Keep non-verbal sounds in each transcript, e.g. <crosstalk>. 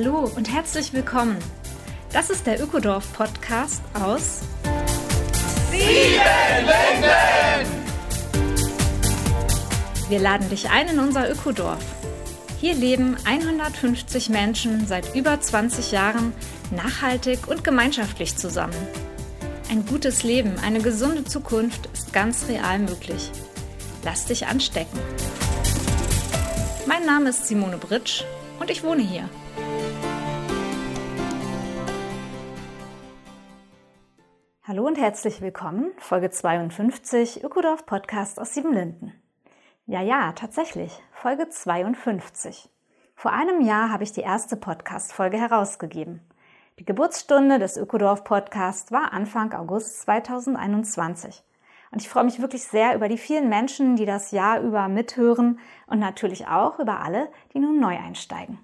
Hallo und herzlich willkommen. Das ist der Ökodorf Podcast aus Siebenlinden. Wir laden dich ein in unser Ökodorf. Hier leben 150 Menschen seit über 20 Jahren nachhaltig und gemeinschaftlich zusammen. Ein gutes Leben, eine gesunde Zukunft ist ganz real möglich. Lass dich anstecken. Mein Name ist Simone Britsch und ich wohne hier. Hallo und herzlich willkommen, Folge 52 Ökodorf Podcast aus Siebenlinden. Ja, ja, tatsächlich, Folge 52. Vor einem Jahr habe ich die erste Podcast-Folge herausgegeben. Die Geburtsstunde des Ökodorf Podcast war Anfang August 2021. Und ich freue mich wirklich sehr über die vielen Menschen, die das Jahr über mithören und natürlich auch über alle, die nun neu einsteigen.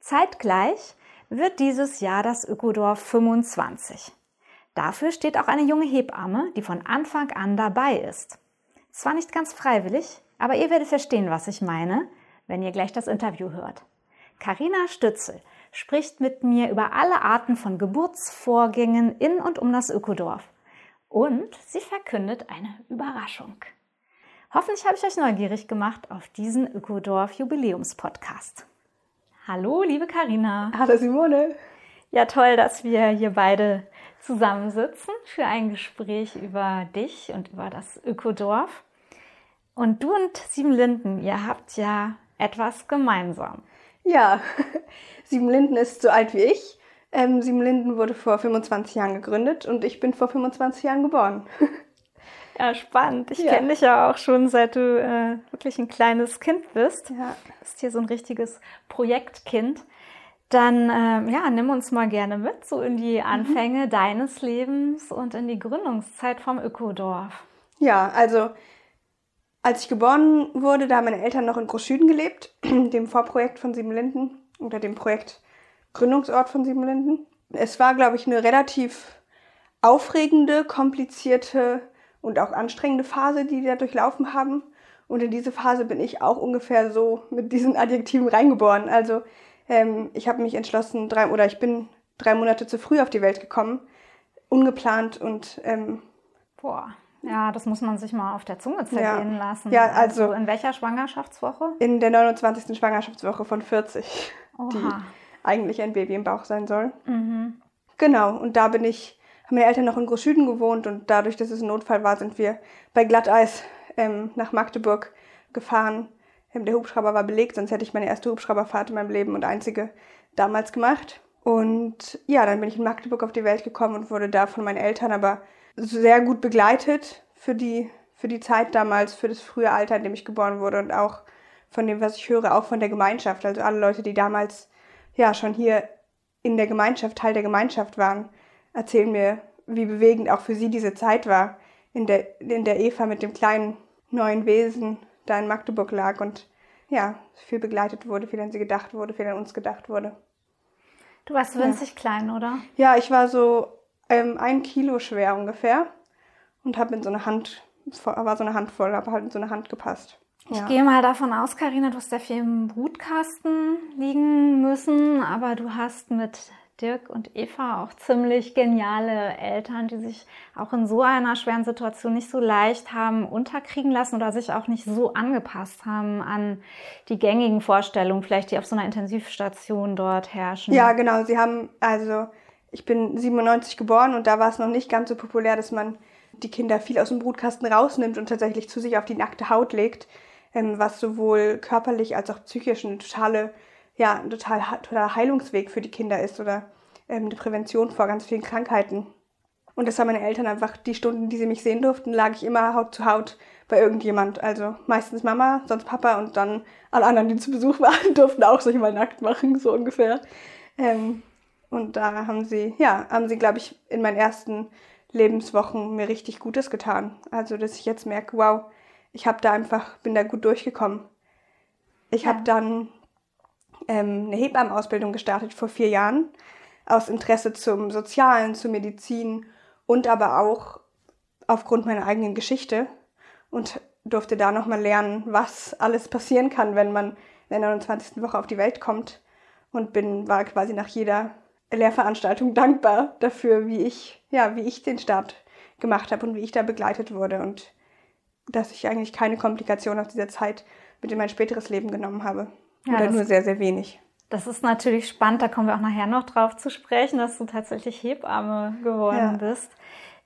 Zeitgleich wird dieses Jahr das Ökodorf 25. Dafür steht auch eine junge Hebamme, die von Anfang an dabei ist. Zwar nicht ganz freiwillig, aber ihr werdet verstehen, was ich meine, wenn ihr gleich das Interview hört. Karina Stützel spricht mit mir über alle Arten von Geburtsvorgängen in und um das Ökodorf. Und sie verkündet eine Überraschung. Hoffentlich habe ich euch neugierig gemacht auf diesen Ökodorf Jubiläumspodcast. Hallo, liebe Karina. Hallo Simone. Ja, toll, dass wir hier beide zusammensitzen für ein Gespräch über dich und über das Ökodorf. Und du und Siebenlinden, ihr habt ja etwas gemeinsam. Ja, <laughs> Siebenlinden ist so alt wie ich. Ähm, Siebenlinden wurde vor 25 Jahren gegründet und ich bin vor 25 Jahren geboren. <laughs> Ja, spannend. Ich ja. kenne dich ja auch schon, seit du äh, wirklich ein kleines Kind bist. Ja. Du bist hier so ein richtiges Projektkind. Dann äh, ja, nimm uns mal gerne mit, so in die mhm. Anfänge mhm. deines Lebens und in die Gründungszeit vom Ökodorf. Ja, also als ich geboren wurde, da haben meine Eltern noch in Großschüden gelebt, <clears throat> dem Vorprojekt von Siebenlinden oder dem Projekt Gründungsort von Siebenlinden. Es war, glaube ich, eine relativ aufregende, komplizierte und auch anstrengende Phase, die wir durchlaufen haben. Und in diese Phase bin ich auch ungefähr so mit diesen Adjektiven reingeboren. Also ähm, ich habe mich entschlossen, drei, oder ich bin drei Monate zu früh auf die Welt gekommen, ungeplant und ähm, Boah. Ja, das muss man sich mal auf der Zunge zergehen ja. lassen. Ja, also, also, in welcher Schwangerschaftswoche? In der 29. Schwangerschaftswoche von 40, Oha. die eigentlich ein Baby im Bauch sein soll. Mhm. Genau, und da bin ich, haben meine Eltern noch in Großschüden gewohnt und dadurch, dass es ein Notfall war, sind wir bei Glatteis ähm, nach Magdeburg gefahren der Hubschrauber war belegt, sonst hätte ich meine erste Hubschrauberfahrt in meinem Leben und einzige damals gemacht. Und ja, dann bin ich in Magdeburg auf die Welt gekommen und wurde da von meinen Eltern aber sehr gut begleitet für die, für die Zeit damals, für das frühe Alter, in dem ich geboren wurde und auch von dem, was ich höre, auch von der Gemeinschaft. Also alle Leute, die damals ja schon hier in der Gemeinschaft, Teil der Gemeinschaft waren, erzählen mir, wie bewegend auch für sie diese Zeit war, in der, in der Eva mit dem kleinen neuen Wesen da in Magdeburg lag und ja, viel begleitet wurde, viel an sie gedacht wurde, viel an uns gedacht wurde. Du warst winzig ja. klein, oder? Ja, ich war so ähm, ein Kilo schwer ungefähr und habe in so eine Hand, war so eine Handvoll, aber halt in so eine Hand gepasst. Ich ja. gehe mal davon aus, Karina, du hast sehr viel im Brutkasten liegen müssen, aber du hast mit Dirk und Eva auch ziemlich geniale Eltern, die sich auch in so einer schweren Situation nicht so leicht haben unterkriegen lassen oder sich auch nicht so angepasst haben an die gängigen Vorstellungen, vielleicht die auf so einer Intensivstation dort herrschen. Ja, genau. Sie haben, also ich bin 97 geboren und da war es noch nicht ganz so populär, dass man die Kinder viel aus dem Brutkasten rausnimmt und tatsächlich zu sich auf die nackte Haut legt, ähm, was sowohl körperlich als auch psychisch eine totale ja, ein total, totaler Heilungsweg für die Kinder ist oder ähm, eine Prävention vor ganz vielen Krankheiten. Und das haben meine Eltern einfach, die Stunden, die sie mich sehen durften, lag ich immer Haut zu Haut bei irgendjemand. Also meistens Mama, sonst Papa und dann alle anderen, die zu Besuch <laughs> waren, durften auch sich mal nackt machen, so ungefähr. Ähm, und da haben sie, ja, haben sie, glaube ich, in meinen ersten Lebenswochen mir richtig Gutes getan. Also, dass ich jetzt merke, wow, ich habe da einfach, bin da gut durchgekommen. Ich ja. habe dann ähm, eine Hebammenausbildung gestartet vor vier Jahren aus Interesse zum Sozialen, zur Medizin und aber auch aufgrund meiner eigenen Geschichte und durfte da nochmal lernen, was alles passieren kann, wenn man in der 29. Woche auf die Welt kommt und bin, war quasi nach jeder Lehrveranstaltung dankbar dafür, wie ich, ja, wie ich den Start gemacht habe und wie ich da begleitet wurde und dass ich eigentlich keine Komplikation aus dieser Zeit mit in mein späteres Leben genommen habe. Ja, Oder nur sehr, sehr wenig. Das ist natürlich spannend, da kommen wir auch nachher noch drauf zu sprechen, dass du tatsächlich Hebamme geworden ja. bist.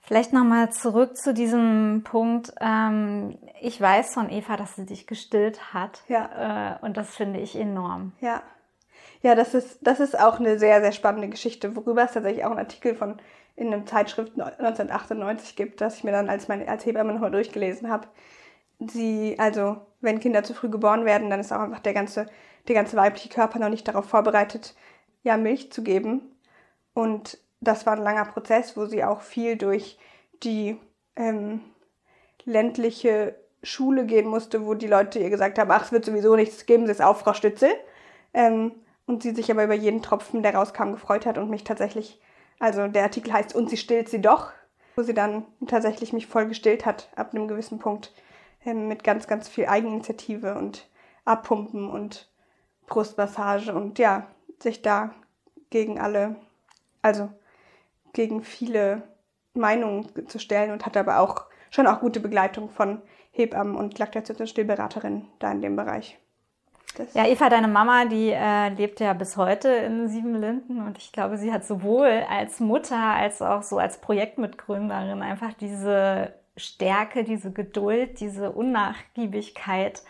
Vielleicht nochmal zurück zu diesem Punkt. Ähm, ich weiß von Eva, dass sie dich gestillt hat. Ja. Äh, und das finde ich enorm. Ja. Ja, das ist, das ist auch eine sehr, sehr spannende Geschichte, worüber es tatsächlich auch einen Artikel von in einem Zeitschrift 1998 gibt, das ich mir dann als, meine, als Hebamme nochmal durchgelesen habe. Sie, also, wenn Kinder zu früh geboren werden, dann ist auch einfach der ganze, der ganze weibliche Körper noch nicht darauf vorbereitet, ja, Milch zu geben. Und das war ein langer Prozess, wo sie auch viel durch die ähm, ländliche Schule gehen musste, wo die Leute ihr gesagt haben, ach, es wird sowieso nichts, geben Sie es auf, Frau Stützel. Ähm, und sie sich aber über jeden Tropfen, der rauskam, gefreut hat und mich tatsächlich, also der Artikel heißt, und sie stillt sie doch, wo sie dann tatsächlich mich voll gestillt hat, ab einem gewissen Punkt, mit ganz, ganz viel Eigeninitiative und Abpumpen und Brustmassage und ja, sich da gegen alle, also gegen viele Meinungen zu stellen und hat aber auch schon auch gute Begleitung von Hebammen und Laktations- und Stillberaterinnen da in dem Bereich. Das ja, Eva, deine Mama, die äh, lebt ja bis heute in Siebenlinden und ich glaube, sie hat sowohl als Mutter als auch so als Projektmitgründerin einfach diese Stärke, diese Geduld, diese Unnachgiebigkeit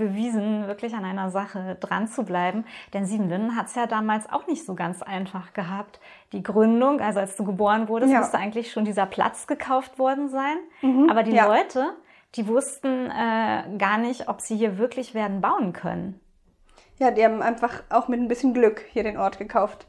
bewiesen, wirklich an einer Sache dran zu bleiben. Denn Siebenlinden hat es ja damals auch nicht so ganz einfach gehabt. Die Gründung, also als du geboren wurdest, ja. musste eigentlich schon dieser Platz gekauft worden sein. Mhm, Aber die ja. Leute, die wussten äh, gar nicht, ob sie hier wirklich werden bauen können. Ja, die haben einfach auch mit ein bisschen Glück hier den Ort gekauft.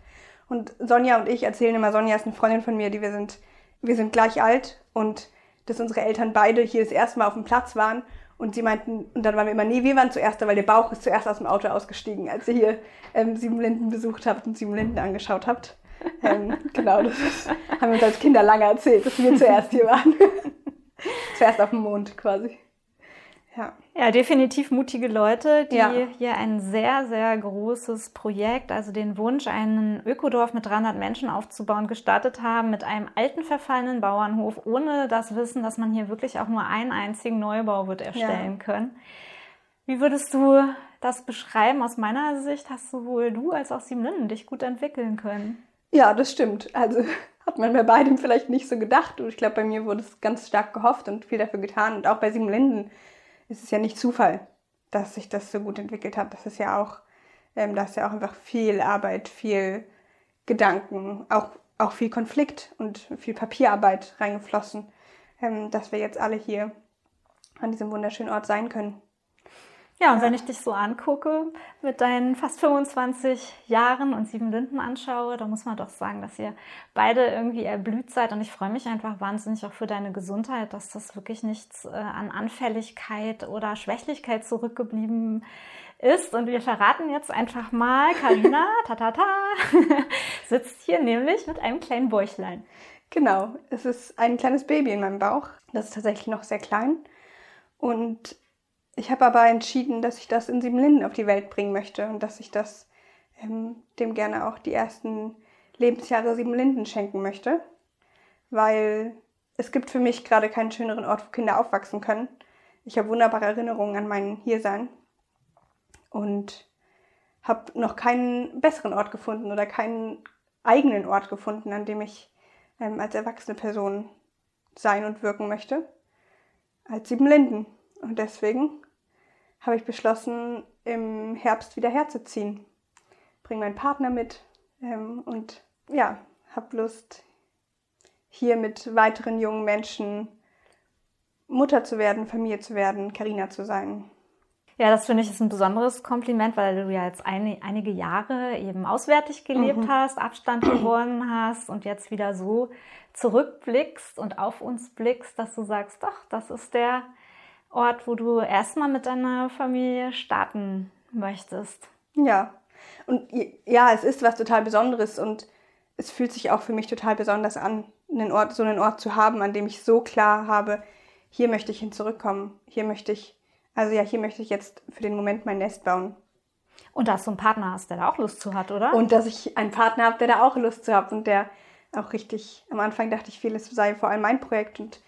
Und Sonja und ich erzählen immer, Sonja ist eine Freundin von mir, die wir sind, wir sind gleich alt und dass unsere Eltern beide hier das erste Mal auf dem Platz waren und sie meinten, und dann waren wir immer, nee, wir waren zuerst da, weil der Bauch ist zuerst aus dem Auto ausgestiegen, als ihr hier ähm, Siebenlinden besucht habt und Siebenlinden angeschaut habt. <laughs> Ähm, genau, das ist, haben wir uns als Kinder lange erzählt, dass wir zuerst hier waren. <laughs> zuerst auf dem Mond quasi. Ja. ja, definitiv mutige Leute, die ja. hier ein sehr, sehr großes Projekt, also den Wunsch, einen Ökodorf mit 300 Menschen aufzubauen, gestartet haben, mit einem alten, verfallenen Bauernhof, ohne das Wissen, dass man hier wirklich auch nur einen einzigen Neubau wird erstellen ja. können. Wie würdest du das beschreiben? Aus meiner Sicht hast sowohl du als auch Siebenlinden dich gut entwickeln können. Ja, das stimmt. Also <laughs> hat man bei beidem vielleicht nicht so gedacht. Und ich glaube, bei mir wurde es ganz stark gehofft und viel dafür getan. Und auch bei Siebenlinden es ist ja nicht Zufall, dass sich das so gut entwickelt hat. Das ist ja auch, ähm, da ist ja auch einfach viel Arbeit, viel Gedanken, auch, auch viel Konflikt und viel Papierarbeit reingeflossen, ähm, dass wir jetzt alle hier an diesem wunderschönen Ort sein können. Ja, und wenn ich dich so angucke, mit deinen fast 25 Jahren und sieben Linden anschaue, da muss man doch sagen, dass ihr beide irgendwie erblüht seid. Und ich freue mich einfach wahnsinnig auch für deine Gesundheit, dass das wirklich nichts äh, an Anfälligkeit oder Schwächlichkeit zurückgeblieben ist. Und wir verraten jetzt einfach mal, <laughs> Karina, ta ta ta, <laughs> sitzt hier nämlich mit einem kleinen Bäuchlein. Genau, es ist ein kleines Baby in meinem Bauch. Das ist tatsächlich noch sehr klein. Und ich habe aber entschieden, dass ich das in Siebenlinden auf die Welt bringen möchte und dass ich das ähm, dem gerne auch die ersten Lebensjahre Siebenlinden schenken möchte, weil es gibt für mich gerade keinen schöneren Ort, wo Kinder aufwachsen können. Ich habe wunderbare Erinnerungen an mein Hiersein und habe noch keinen besseren Ort gefunden oder keinen eigenen Ort gefunden, an dem ich ähm, als erwachsene Person sein und wirken möchte, als Siebenlinden. Und deswegen habe ich beschlossen, im Herbst wieder herzuziehen. Bringe meinen Partner mit ähm, und ja, habe Lust, hier mit weiteren jungen Menschen Mutter zu werden, Familie zu werden, Karina zu sein. Ja, das finde ich ist ein besonderes Kompliment, weil du ja jetzt ein, einige Jahre eben auswärtig gelebt mhm. hast, Abstand gewonnen hast und jetzt wieder so zurückblickst und auf uns blickst, dass du sagst, doch, das ist der Ort, wo du erstmal mit deiner Familie starten möchtest. Ja, und ja, es ist was total Besonderes und es fühlt sich auch für mich total besonders an, einen Ort, so einen Ort zu haben, an dem ich so klar habe, hier möchte ich hin zurückkommen, hier möchte ich, also ja, hier möchte ich jetzt für den Moment mein Nest bauen. Und dass du einen Partner hast, der da auch Lust zu hat, oder? Und dass ich einen Partner habe, der da auch Lust zu hat und der auch richtig, am Anfang dachte ich, vieles sei vor allem mein Projekt und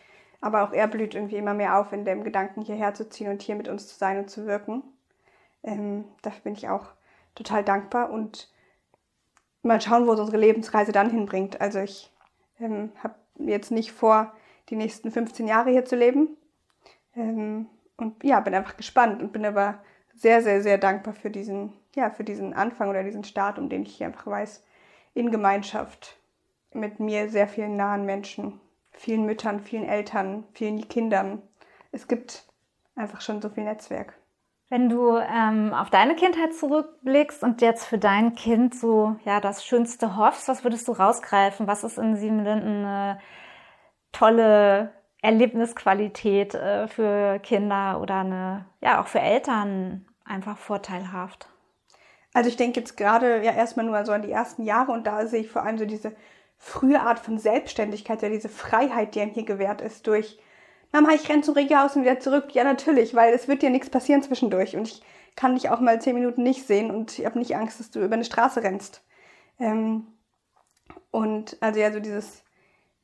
aber auch er blüht irgendwie immer mehr auf in dem Gedanken, hierher zu ziehen und hier mit uns zu sein und zu wirken. Ähm, dafür bin ich auch total dankbar und mal schauen, wo unsere Lebensreise dann hinbringt. Also ich ähm, habe jetzt nicht vor, die nächsten 15 Jahre hier zu leben. Ähm, und ja, bin einfach gespannt und bin aber sehr, sehr, sehr dankbar für diesen, ja, für diesen Anfang oder diesen Start, um den ich hier einfach weiß, in Gemeinschaft mit mir sehr vielen nahen Menschen, vielen Müttern, vielen Eltern, vielen Kindern. Es gibt einfach schon so viel Netzwerk. Wenn du ähm, auf deine Kindheit zurückblickst und jetzt für dein Kind so ja das Schönste hoffst, was würdest du rausgreifen? Was ist in Siebenlinden eine tolle Erlebnisqualität äh, für Kinder oder eine ja auch für Eltern einfach vorteilhaft? Also ich denke jetzt gerade ja erstmal nur so an die ersten Jahre und da sehe ich vor allem so diese frühe Art von Selbstständigkeit, ja diese Freiheit, die einem hier gewährt ist durch Mama, ich renne zum Regierhaus und wieder zurück. Ja, natürlich, weil es wird dir nichts passieren zwischendurch und ich kann dich auch mal zehn Minuten nicht sehen und ich habe nicht Angst, dass du über eine Straße rennst. Ähm, und also ja, so dieses,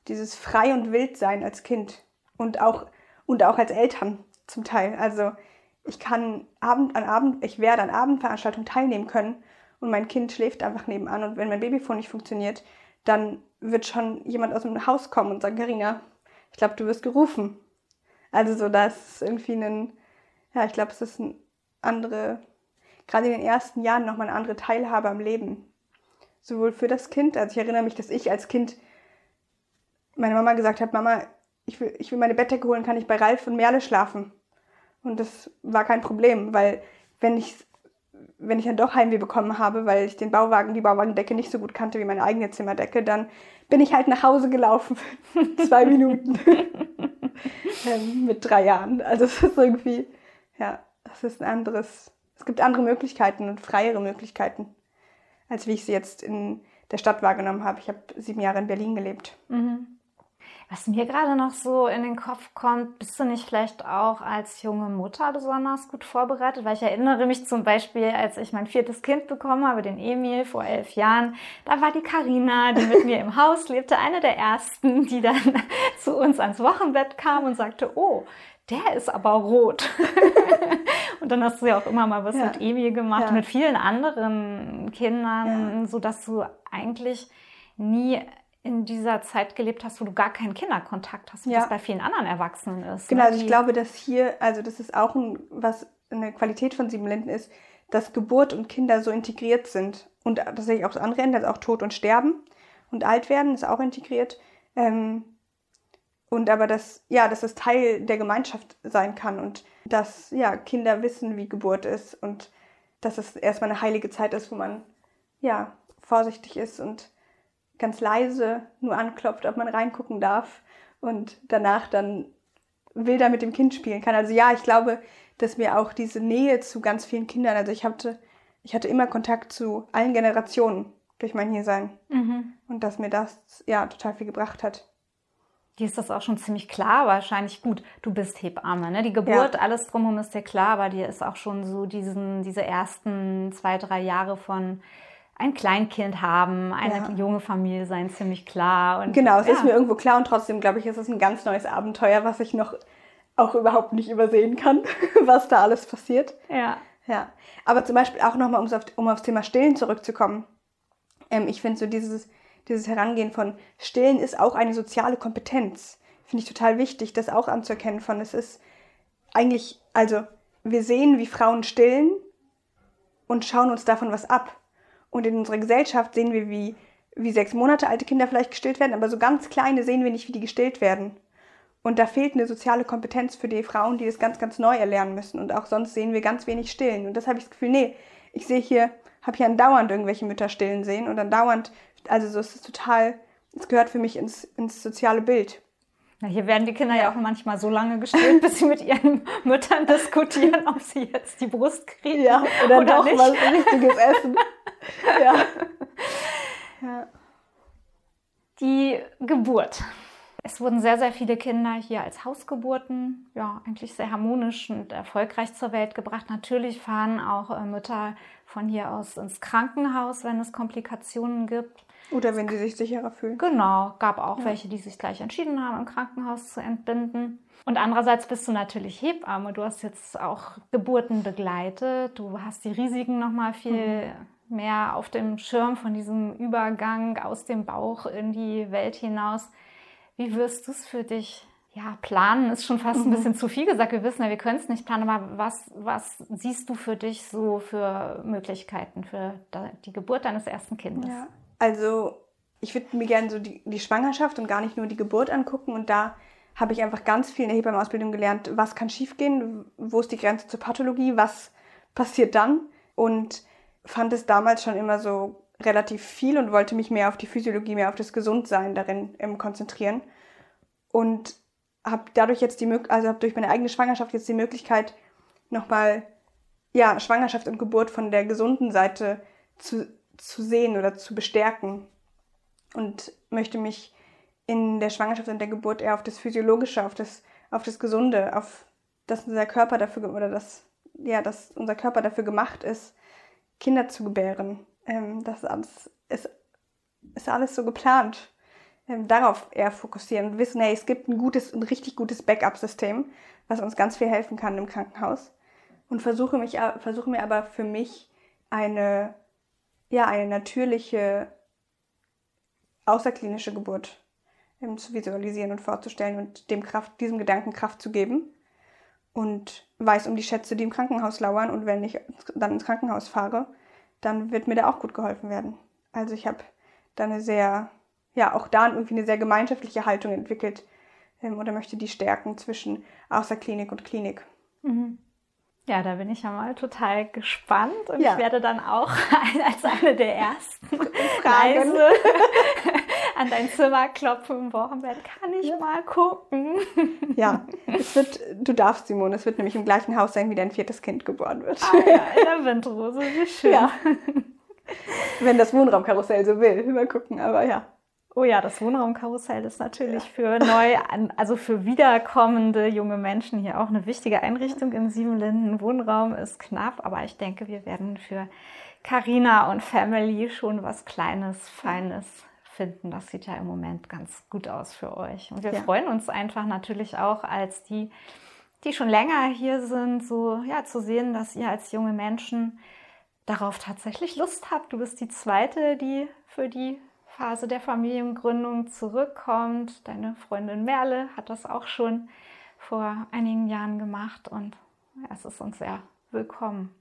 dieses frei und wild sein als Kind und auch, und auch als Eltern zum Teil. Also ich kann Abend an Abend, ich werde an Abendveranstaltungen teilnehmen können und mein Kind schläft einfach nebenan und wenn mein Babyfon nicht funktioniert, dann wird schon jemand aus dem Haus kommen und sagen, Karina, ich glaube, du wirst gerufen. Also so, das ist irgendwie ein, ja, ich glaube, es ist ein andere, gerade in den ersten Jahren nochmal eine andere Teilhabe am Leben. Sowohl für das Kind, also ich erinnere mich, dass ich als Kind meine Mama gesagt hat, Mama, ich will, ich will meine Bettdecke holen, kann ich bei Ralf und Merle schlafen. Und das war kein Problem, weil wenn ich wenn ich dann doch Heimweh bekommen habe, weil ich den Bauwagen, die Bauwagendecke nicht so gut kannte wie meine eigene Zimmerdecke, dann bin ich halt nach Hause gelaufen für <laughs> zwei Minuten <laughs> ähm, mit drei Jahren. Also es ist irgendwie, ja, es ist ein anderes, es gibt andere Möglichkeiten und freiere Möglichkeiten, als wie ich sie jetzt in der Stadt wahrgenommen habe. Ich habe sieben Jahre in Berlin gelebt. Mhm. Was mir gerade noch so in den Kopf kommt, bist du nicht vielleicht auch als junge Mutter besonders gut vorbereitet? Weil ich erinnere mich zum Beispiel, als ich mein viertes Kind bekommen habe, den Emil, vor elf Jahren, da war die Karina, die mit mir im Haus lebte, eine der ersten, die dann <laughs> zu uns ans Wochenbett kam und sagte, oh, der ist aber rot. <laughs> und dann hast du ja auch immer mal was ja. mit Emil gemacht, ja. mit vielen anderen Kindern, ja. so dass du eigentlich nie in dieser Zeit gelebt hast, wo du gar keinen Kinderkontakt hast, wie ja. das bei vielen anderen Erwachsenen ist. Genau, ne? also ich glaube, dass hier, also das ist auch ein, was eine Qualität von Sieben Linden ist, dass Geburt und Kinder so integriert sind. Und tatsächlich auch das andere Ende, also auch Tod und Sterben und Altwerden ist auch integriert. Ähm, und aber dass, ja, dass es Teil der Gemeinschaft sein kann und dass, ja, Kinder wissen, wie Geburt ist und dass es erstmal eine heilige Zeit ist, wo man, ja, vorsichtig ist und ganz leise nur anklopft, ob man reingucken darf und danach dann wilder mit dem Kind spielen kann. Also ja, ich glaube, dass mir auch diese Nähe zu ganz vielen Kindern, also ich hatte, ich hatte immer Kontakt zu allen Generationen durch mein Hiersein. Mhm. Und dass mir das ja total viel gebracht hat. Dir ist das auch schon ziemlich klar, wahrscheinlich gut. Du bist Hebamme, ne? Die Geburt, ja. alles drumherum ist dir klar, aber dir ist auch schon so diesen, diese ersten zwei, drei Jahre von ein Kleinkind haben, eine ja. junge Familie sein, ziemlich klar. Und, genau, es ja. ist mir irgendwo klar und trotzdem glaube ich, ist es ein ganz neues Abenteuer, was ich noch auch überhaupt nicht übersehen kann, <laughs> was da alles passiert. Ja. Ja. Aber zum Beispiel auch nochmal, um, auf, um aufs Thema Stillen zurückzukommen. Ähm, ich finde so dieses, dieses Herangehen von Stillen ist auch eine soziale Kompetenz. Finde ich total wichtig, das auch anzuerkennen von, es ist eigentlich, also wir sehen, wie Frauen stillen und schauen uns davon was ab. Und in unserer Gesellschaft sehen wir, wie, wie sechs Monate alte Kinder vielleicht gestillt werden, aber so ganz kleine sehen wir nicht, wie die gestillt werden. Und da fehlt eine soziale Kompetenz für die Frauen, die das ganz, ganz neu erlernen müssen. Und auch sonst sehen wir ganz wenig Stillen. Und das habe ich das Gefühl, nee, ich sehe hier, habe hier andauernd irgendwelche Mütter stillen sehen und andauernd, also so ist es total, es gehört für mich ins, ins soziale Bild. Na, hier werden die Kinder ja auch manchmal so lange gestillt, bis sie mit ihren <laughs> Müttern diskutieren, ob sie jetzt die Brust kriegen. Ja, oder, oder doch nicht. was richtiges Essen. <laughs> ja. ja. Die Geburt. Es wurden sehr, sehr viele Kinder hier als Hausgeburten, ja, eigentlich sehr harmonisch und erfolgreich zur Welt gebracht. Natürlich fahren auch äh, Mütter von hier aus ins Krankenhaus, wenn es Komplikationen gibt. Oder wenn sie sich sicherer fühlen. Genau, gab auch ja. welche, die sich gleich entschieden haben, im Krankenhaus zu entbinden. Und andererseits bist du natürlich Hebamme. Du hast jetzt auch Geburten begleitet. Du hast die Risiken noch mal viel mhm. mehr auf dem Schirm von diesem Übergang aus dem Bauch in die Welt hinaus. Wie wirst du es für dich ja, planen ist schon fast ein mhm. bisschen zu viel gesagt. Wir wissen ja, wir können es nicht planen, aber was, was siehst du für dich so für Möglichkeiten für die Geburt deines ersten Kindes? Ja, also ich würde mir gerne so die, die Schwangerschaft und gar nicht nur die Geburt angucken und da habe ich einfach ganz viel in der Hebammenausbildung gelernt, was kann schiefgehen, wo ist die Grenze zur Pathologie, was passiert dann? Und fand es damals schon immer so relativ viel und wollte mich mehr auf die Physiologie, mehr auf das Gesundsein darin ähm, konzentrieren. Und habe dadurch jetzt die also habe durch meine eigene Schwangerschaft jetzt die Möglichkeit nochmal ja Schwangerschaft und Geburt von der gesunden Seite zu, zu sehen oder zu bestärken und möchte mich in der Schwangerschaft und der Geburt eher auf das Physiologische, auf das, auf das Gesunde, auf dass unser Körper dafür oder dass, ja, dass unser Körper dafür gemacht ist, Kinder zu gebären. Ähm, das alles ist, ist alles so geplant. Ähm, darauf eher fokussieren und wissen, hey, es gibt ein gutes, ein richtig gutes Backup-System, was uns ganz viel helfen kann im Krankenhaus. Und versuche mich, versuche mir aber für mich eine, ja, eine natürliche außerklinische Geburt ähm, zu visualisieren und vorzustellen und dem Kraft, diesem Gedanken Kraft zu geben. Und weiß um die Schätze, die im Krankenhaus lauern. Und wenn ich dann ins Krankenhaus fahre, dann wird mir da auch gut geholfen werden. Also ich habe da eine sehr, ja, auch da irgendwie eine sehr gemeinschaftliche Haltung entwickelt ähm, oder möchte die stärken zwischen Außerklinik und Klinik. Mhm. Ja, da bin ich ja mal total gespannt und ja. ich werde dann auch <laughs> als eine der ersten <laughs> Fragen <laughs> an dein Zimmer klopfen im Wochenbett. Kann ich ja. mal gucken? Ja, es wird, du darfst, Simone. Es wird nämlich im gleichen Haus sein, wie dein viertes Kind geboren wird. Ah ja, in der Windrose, wie schön. Ja. Wenn das Wohnraumkarussell so will. Mal gucken, aber ja. Oh ja, das Wohnraumkarussell ist natürlich ja. für neu, also für wiederkommende junge Menschen hier auch eine wichtige Einrichtung in Siebenlinden. Wohnraum ist knapp, aber ich denke, wir werden für Carina und Family schon was Kleines, Feines finden. Das sieht ja im Moment ganz gut aus für euch. Und wir ja. freuen uns einfach natürlich auch als die, die schon länger hier sind, so ja, zu sehen, dass ihr als junge Menschen darauf tatsächlich Lust habt. Du bist die zweite, die für die Phase der Familiengründung zurückkommt. Deine Freundin Merle hat das auch schon vor einigen Jahren gemacht und es ist uns sehr willkommen.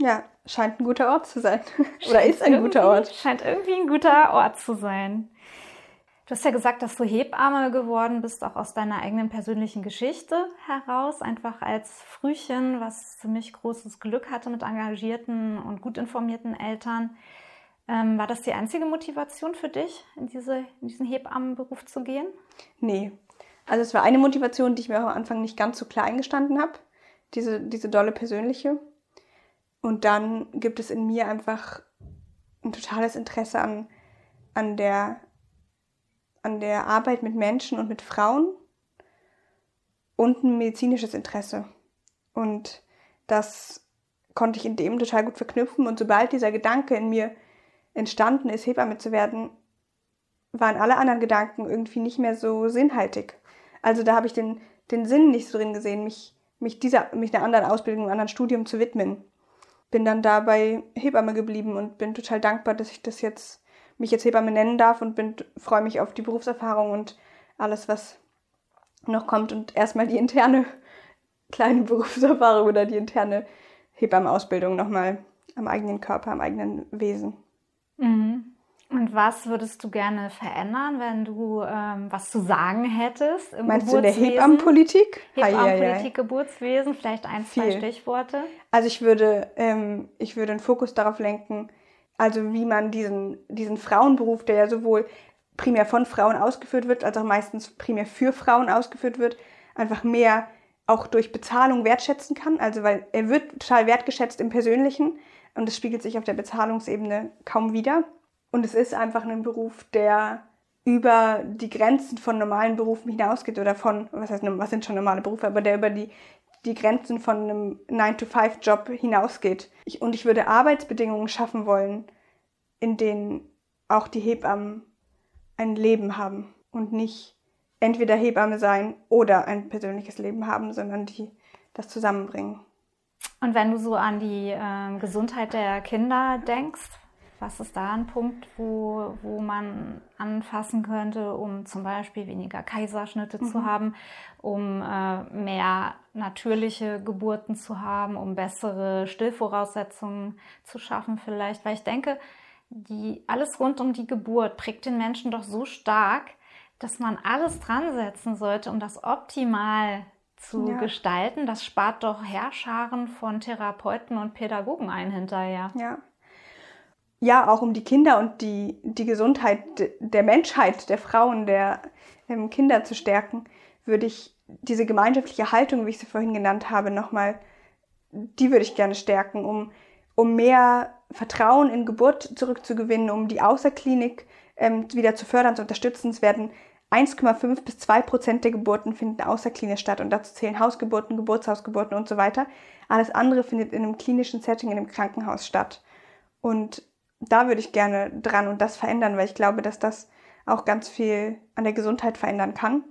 Ja, scheint ein guter Ort zu sein. <laughs> Oder ist ein guter Ort. Scheint irgendwie ein guter Ort zu sein. Du hast ja gesagt, dass du Hebamme geworden bist, auch aus deiner eigenen persönlichen Geschichte heraus, einfach als Frühchen, was ziemlich großes Glück hatte mit engagierten und gut informierten Eltern. Ähm, war das die einzige Motivation für dich, in, diese, in diesen Hebammenberuf zu gehen? Nee. Also es war eine Motivation, die ich mir auch am Anfang nicht ganz so klar eingestanden habe. Diese, diese dolle persönliche. Und dann gibt es in mir einfach ein totales Interesse an, an, der, an der Arbeit mit Menschen und mit Frauen und ein medizinisches Interesse. Und das konnte ich in dem total gut verknüpfen. Und sobald dieser Gedanke in mir entstanden ist, Hebamme zu werden, waren alle anderen Gedanken irgendwie nicht mehr so sinnhaltig. Also da habe ich den, den Sinn nicht so drin gesehen, mich, mich, dieser, mich einer anderen Ausbildung, einem anderen Studium zu widmen. Bin dann da bei Hebamme geblieben und bin total dankbar, dass ich das jetzt, mich jetzt Hebamme nennen darf und bin, freue mich auf die Berufserfahrung und alles, was noch kommt und erstmal die interne <laughs> kleine Berufserfahrung oder die interne Hebammenausbildung nochmal am eigenen Körper, am eigenen Wesen. Mhm. Und was würdest du gerne verändern, wenn du ähm, was zu sagen hättest im Meinst du in der Hebammenpolitik? Hebammenpolitik, Geburtswesen, vielleicht ein, zwei Viel. Stichworte. Also ich würde, ähm, ich würde einen Fokus darauf lenken, also wie man diesen, diesen Frauenberuf, der ja sowohl primär von Frauen ausgeführt wird, als auch meistens primär für Frauen ausgeführt wird, einfach mehr auch durch Bezahlung wertschätzen kann. Also weil er wird total wertgeschätzt im Persönlichen, und es spiegelt sich auf der Bezahlungsebene kaum wieder. Und es ist einfach ein Beruf, der über die Grenzen von normalen Berufen hinausgeht oder von, was heißt, was sind schon normale Berufe, aber der über die, die Grenzen von einem 9-to-5-Job hinausgeht. Ich, und ich würde Arbeitsbedingungen schaffen wollen, in denen auch die Hebammen ein Leben haben und nicht entweder Hebamme sein oder ein persönliches Leben haben, sondern die das zusammenbringen. Und wenn du so an die äh, Gesundheit der Kinder denkst, was ist da ein Punkt, wo, wo man anfassen könnte, um zum Beispiel weniger Kaiserschnitte mhm. zu haben, um äh, mehr natürliche Geburten zu haben, um bessere Stillvoraussetzungen zu schaffen vielleicht? Weil ich denke, die, alles rund um die Geburt prägt den Menschen doch so stark, dass man alles dran setzen sollte, um das optimal zu ja. gestalten. Das spart doch Herrscharen von Therapeuten und Pädagogen ein hinterher. Ja ja, auch um die Kinder und die, die Gesundheit der Menschheit, der Frauen, der ähm, Kinder zu stärken, würde ich diese gemeinschaftliche Haltung, wie ich sie vorhin genannt habe, nochmal, die würde ich gerne stärken, um, um mehr Vertrauen in Geburt zurückzugewinnen, um die Außerklinik ähm, wieder zu fördern, zu unterstützen. Es werden 1,5 bis 2 Prozent der Geburten finden außerklinisch statt und dazu zählen Hausgeburten, Geburtshausgeburten und so weiter. Alles andere findet in einem klinischen Setting, in einem Krankenhaus statt. Und da würde ich gerne dran und das verändern, weil ich glaube, dass das auch ganz viel an der Gesundheit verändern kann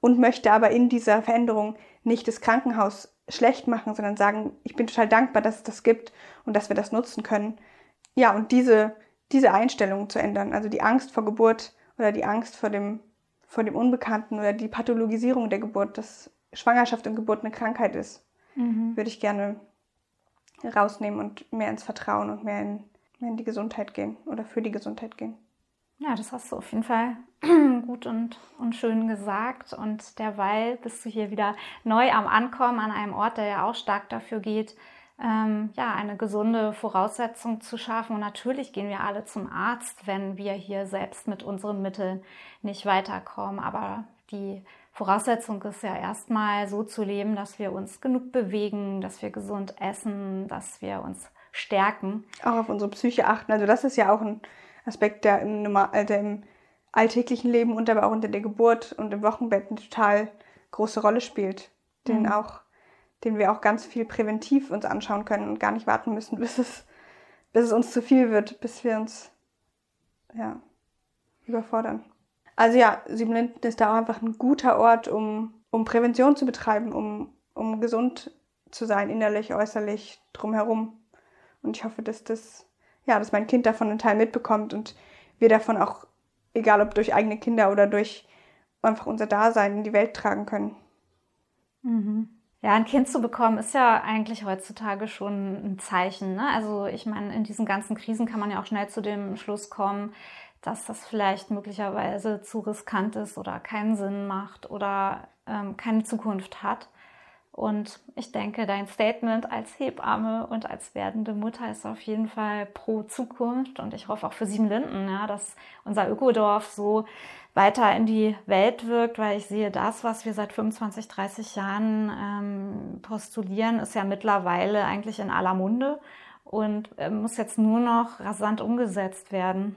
und möchte aber in dieser Veränderung nicht das Krankenhaus schlecht machen, sondern sagen, ich bin total dankbar, dass es das gibt und dass wir das nutzen können. Ja, und diese, diese Einstellung zu ändern, also die Angst vor Geburt oder die Angst vor dem, vor dem Unbekannten oder die Pathologisierung der Geburt, dass Schwangerschaft und Geburt eine Krankheit ist, mhm. würde ich gerne rausnehmen und mehr ins Vertrauen und mehr in in die Gesundheit gehen oder für die Gesundheit gehen. Ja, das hast du auf jeden Fall <clears throat> gut und, und schön gesagt. Und derweil bist du hier wieder neu am Ankommen an einem Ort, der ja auch stark dafür geht, ähm, ja, eine gesunde Voraussetzung zu schaffen. Und natürlich gehen wir alle zum Arzt, wenn wir hier selbst mit unseren Mitteln nicht weiterkommen. Aber die Voraussetzung ist ja erstmal so zu leben, dass wir uns genug bewegen, dass wir gesund essen, dass wir uns stärken. Auch auf unsere Psyche achten. Also das ist ja auch ein Aspekt, der im, äh, der im alltäglichen Leben und aber auch unter der Geburt und im Wochenbett eine total große Rolle spielt, den mhm. auch, den wir auch ganz viel präventiv uns anschauen können und gar nicht warten müssen, <laughs> bis es, bis es uns zu viel wird, bis wir uns ja, überfordern. Also ja, Siebenlinden ist da auch einfach ein guter Ort, um, um Prävention zu betreiben, um, um gesund zu sein, innerlich, äußerlich, drumherum. Und ich hoffe, dass das, ja, dass mein Kind davon einen Teil mitbekommt und wir davon auch, egal ob durch eigene Kinder oder durch einfach unser Dasein in die Welt tragen können. Mhm. Ja, ein Kind zu bekommen ist ja eigentlich heutzutage schon ein Zeichen. Ne? Also ich meine, in diesen ganzen Krisen kann man ja auch schnell zu dem Schluss kommen, dass das vielleicht möglicherweise zu riskant ist oder keinen Sinn macht oder ähm, keine Zukunft hat. Und ich denke, dein Statement als Hebamme und als werdende Mutter ist auf jeden Fall pro Zukunft. Und ich hoffe auch für Siebenlinden, ja, dass unser Ökodorf so weiter in die Welt wirkt, weil ich sehe, das, was wir seit 25, 30 Jahren ähm, postulieren, ist ja mittlerweile eigentlich in aller Munde und äh, muss jetzt nur noch rasant umgesetzt werden.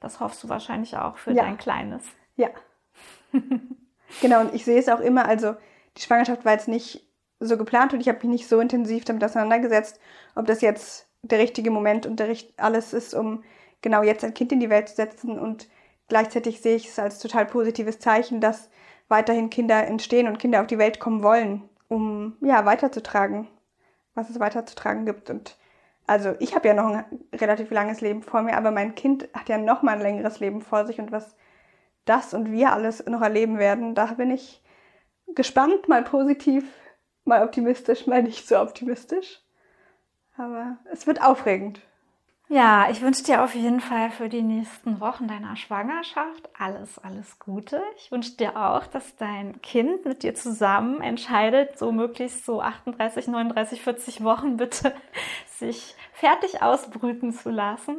Das hoffst du wahrscheinlich auch für ja. dein Kleines. Ja. <laughs> genau, und ich sehe es auch immer, also die Schwangerschaft war jetzt nicht so geplant und ich habe mich nicht so intensiv damit auseinandergesetzt, ob das jetzt der richtige Moment und der, alles ist, um genau jetzt ein Kind in die Welt zu setzen. Und gleichzeitig sehe ich es als total positives Zeichen, dass weiterhin Kinder entstehen und Kinder auf die Welt kommen wollen, um ja weiterzutragen, was es weiterzutragen gibt. Und also ich habe ja noch ein relativ langes Leben vor mir, aber mein Kind hat ja noch mal ein längeres Leben vor sich und was das und wir alles noch erleben werden, da bin ich gespannt, mal positiv, mal optimistisch, mal nicht so optimistisch. Aber es wird aufregend. Ja, ich wünsche dir auf jeden Fall für die nächsten Wochen deiner Schwangerschaft alles, alles Gute. Ich wünsche dir auch, dass dein Kind mit dir zusammen entscheidet, so möglichst so 38, 39, 40 Wochen bitte <laughs> sich fertig ausbrüten zu lassen,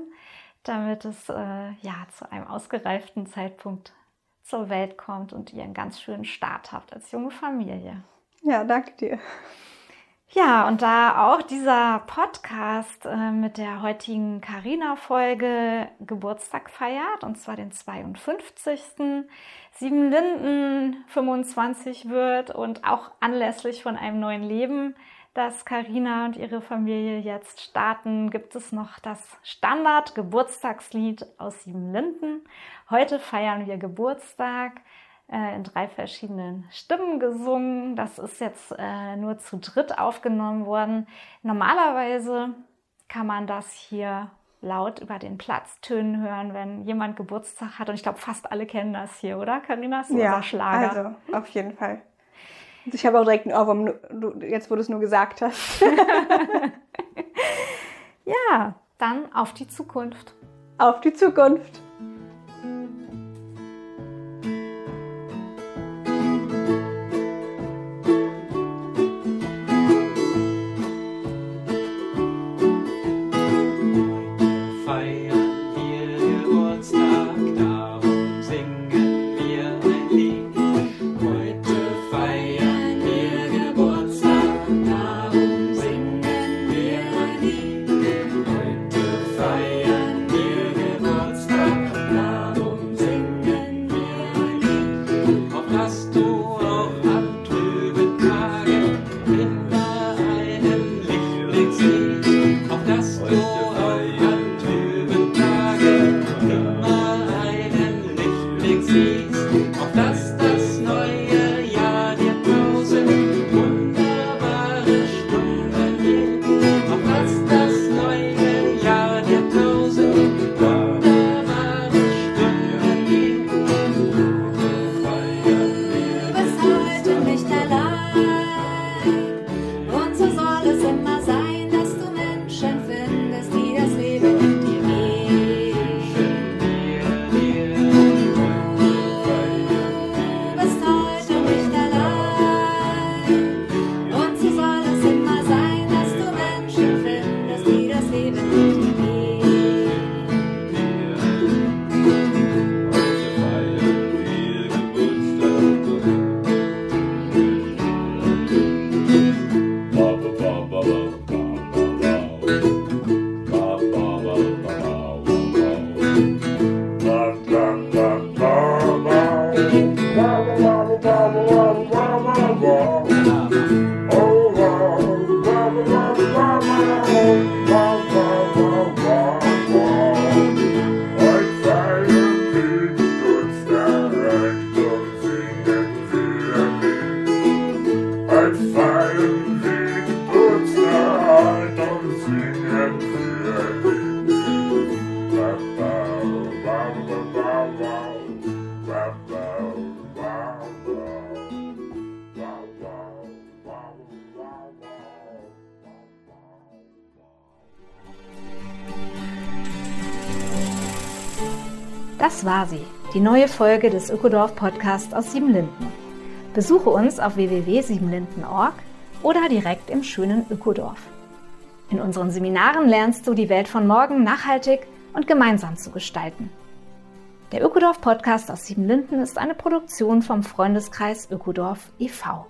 damit es äh, ja zu einem ausgereiften Zeitpunkt zur Welt kommt und ihr einen ganz schönen Start habt als junge Familie. Ja, danke dir. Ja, und da auch dieser Podcast äh, mit der heutigen Carina-Folge Geburtstag feiert, und zwar den 52. Siebenlinden 25 wird und auch anlässlich von einem neuen Leben, das Carina und ihre Familie jetzt starten, gibt es noch das Standard-Geburtstagslied aus Siebenlinden. Heute feiern wir Geburtstag äh, in drei verschiedenen Stimmen gesungen. Das ist jetzt äh, nur zu dritt aufgenommen worden. Normalerweise kann man das hier laut über den Platz tönen hören, wenn jemand Geburtstag hat. Und ich glaube, fast alle kennen das hier, oder? Carina, ist ja, unser Schlager. Also, auf jeden Fall. Ich habe auch direkt einen Ohrwurm, jetzt wo du es nur gesagt hast. <laughs> <laughs> ja, dann auf die Zukunft. Auf die Zukunft. Das war sie, die neue Folge des Ökodorf Podcasts aus Siebenlinden. Besuche uns auf www.siebenlinden.org oder direkt im schönen Ökodorf. In unseren Seminaren lernst du die Welt von morgen nachhaltig und gemeinsam zu gestalten. Der Ökodorf Podcast aus Siebenlinden ist eine Produktion vom Freundeskreis Ökodorf e.V.